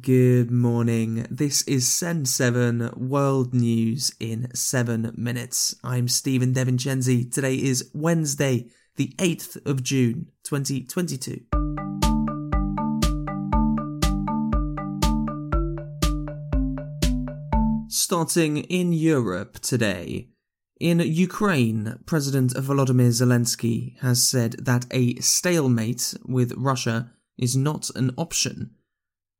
Good morning. This is Send 7 World News in 7 minutes. I'm Stephen Devincenzi. Today is Wednesday, the 8th of June, 2022. Starting in Europe today. In Ukraine, President Volodymyr Zelensky has said that a stalemate with Russia is not an option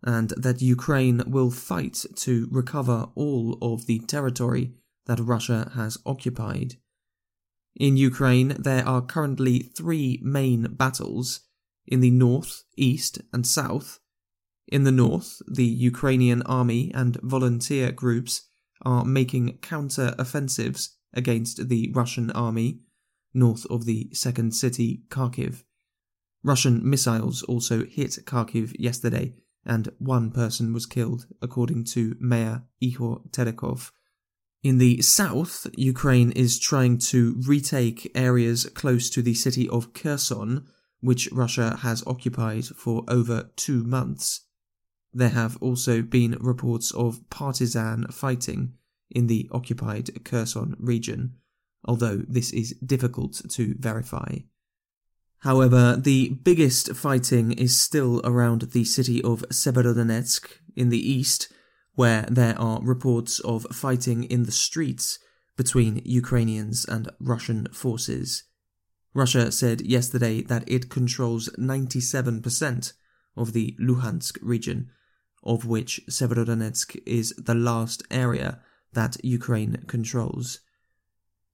and that Ukraine will fight to recover all of the territory that Russia has occupied. In Ukraine, there are currently three main battles in the north, east, and south. In the north, the Ukrainian army and volunteer groups are making counter offensives against the Russian army north of the second city, Kharkiv. Russian missiles also hit Kharkiv yesterday and one person was killed, according to Mayor Ihor Terekhov. In the south, Ukraine is trying to retake areas close to the city of Kherson, which Russia has occupied for over two months. There have also been reports of partisan fighting in the occupied Kherson region, although this is difficult to verify. However, the biggest fighting is still around the city of Severodonetsk in the east, where there are reports of fighting in the streets between Ukrainians and Russian forces. Russia said yesterday that it controls 97% of the Luhansk region, of which Severodonetsk is the last area that Ukraine controls.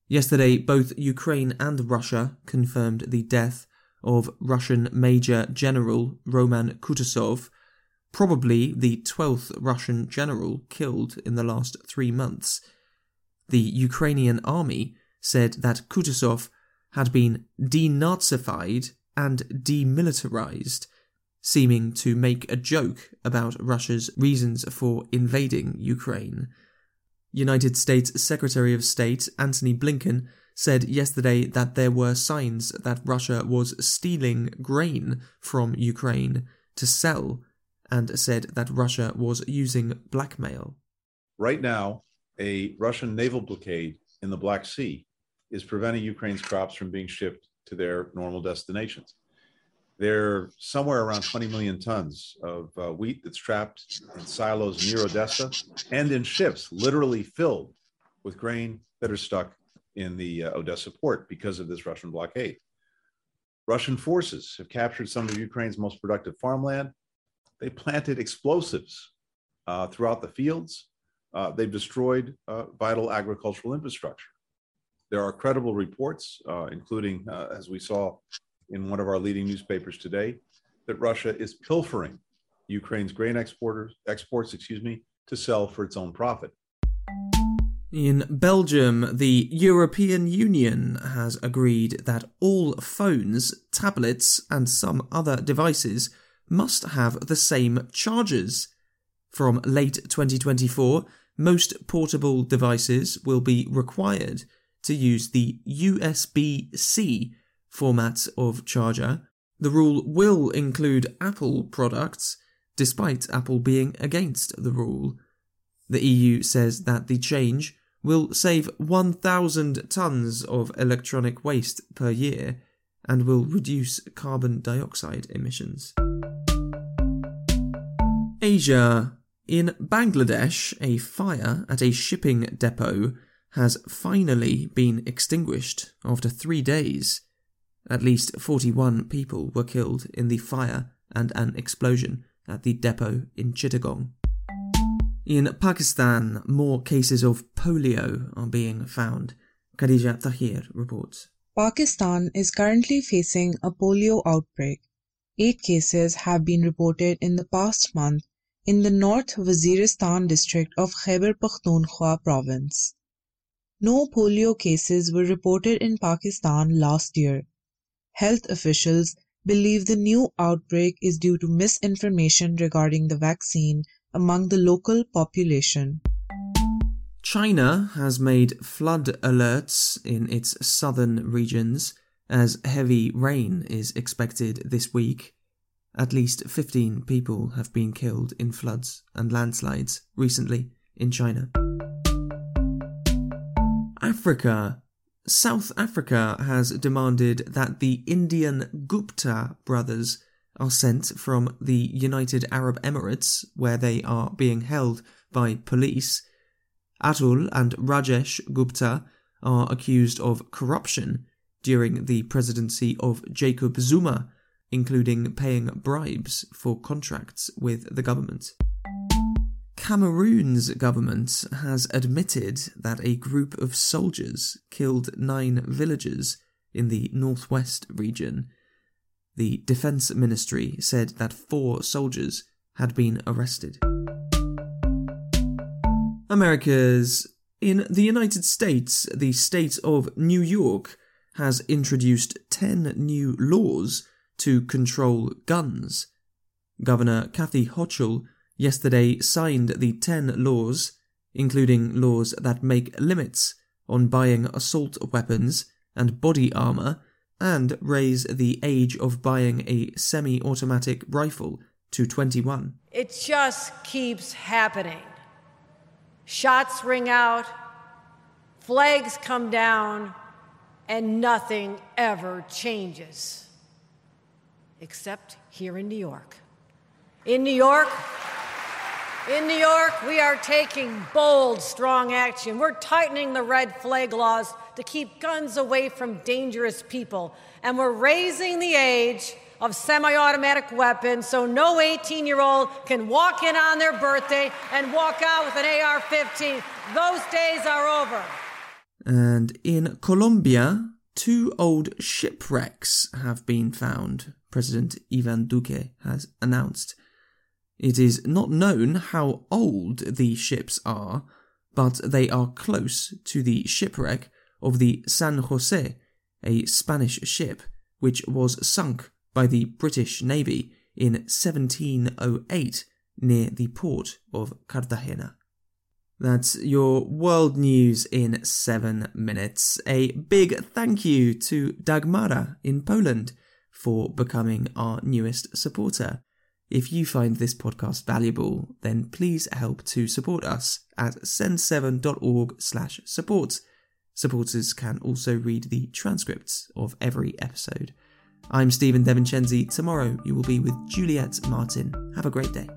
Yesterday, both Ukraine and Russia confirmed the death of Russian Major General Roman Kutuzov, probably the 12th Russian general killed in the last three months. The Ukrainian army said that Kutuzov had been denazified and demilitarized, seeming to make a joke about Russia's reasons for invading Ukraine. United States Secretary of State Antony Blinken said yesterday that there were signs that Russia was stealing grain from Ukraine to sell and said that Russia was using blackmail. Right now, a Russian naval blockade in the Black Sea is preventing Ukraine's crops from being shipped to their normal destinations. There are somewhere around 20 million tons of uh, wheat that's trapped in silos near Odessa and in ships literally filled with grain that are stuck in the uh, Odessa port because of this Russian blockade. Russian forces have captured some of Ukraine's most productive farmland. They planted explosives uh, throughout the fields. Uh, they've destroyed uh, vital agricultural infrastructure. There are credible reports, uh, including, uh, as we saw in one of our leading newspapers today, that Russia is pilfering Ukraine's grain exporters, exports, excuse me, to sell for its own profit. In Belgium, the European Union has agreed that all phones, tablets, and some other devices must have the same chargers. From late 2024, most portable devices will be required to use the USB C format of charger. The rule will include Apple products, despite Apple being against the rule. The EU says that the change will save 1,000 tons of electronic waste per year and will reduce carbon dioxide emissions. Asia. In Bangladesh, a fire at a shipping depot has finally been extinguished after three days. At least 41 people were killed in the fire and an explosion at the depot in Chittagong. In Pakistan, more cases of polio are being found. Khadija Tahir reports. Pakistan is currently facing a polio outbreak. Eight cases have been reported in the past month in the North Waziristan district of Khyber Pakhtunkhwa province. No polio cases were reported in Pakistan last year. Health officials believe the new outbreak is due to misinformation regarding the vaccine among the local population. China has made flood alerts in its southern regions as heavy rain is expected this week. At least 15 people have been killed in floods and landslides recently in China. Africa. South Africa has demanded that the Indian Gupta brothers are sent from the United Arab Emirates, where they are being held by police. Atul and Rajesh Gupta are accused of corruption during the presidency of Jacob Zuma, including paying bribes for contracts with the government. Cameroon's government has admitted that a group of soldiers killed nine villagers in the northwest region. The defense ministry said that four soldiers had been arrested. Americas. In the United States, the state of New York has introduced 10 new laws to control guns. Governor Kathy Hochul yesterday signed the 10 laws, including laws that make limits on buying assault weapons and body armor and raise the age of buying a semi automatic rifle to 21. It just keeps happening. Shots ring out, flags come down, and nothing ever changes. Except here in New York. In New York, in New York, we are taking bold, strong action. We're tightening the red flag laws to keep guns away from dangerous people. And we're raising the age of semi automatic weapons so no 18 year old can walk in on their birthday and walk out with an AR 15. Those days are over. And in Colombia, two old shipwrecks have been found, President Ivan Duque has announced. It is not known how old the ships are, but they are close to the shipwreck of the San Jose, a Spanish ship which was sunk by the British Navy in 1708 near the port of Cartagena. That's your world news in seven minutes. A big thank you to Dagmara in Poland for becoming our newest supporter. If you find this podcast valuable, then please help to support us at send7.org slash. Supporters can also read the transcripts of every episode. I'm Stephen DeVincenzi. Tomorrow you will be with Juliet Martin. Have a great day.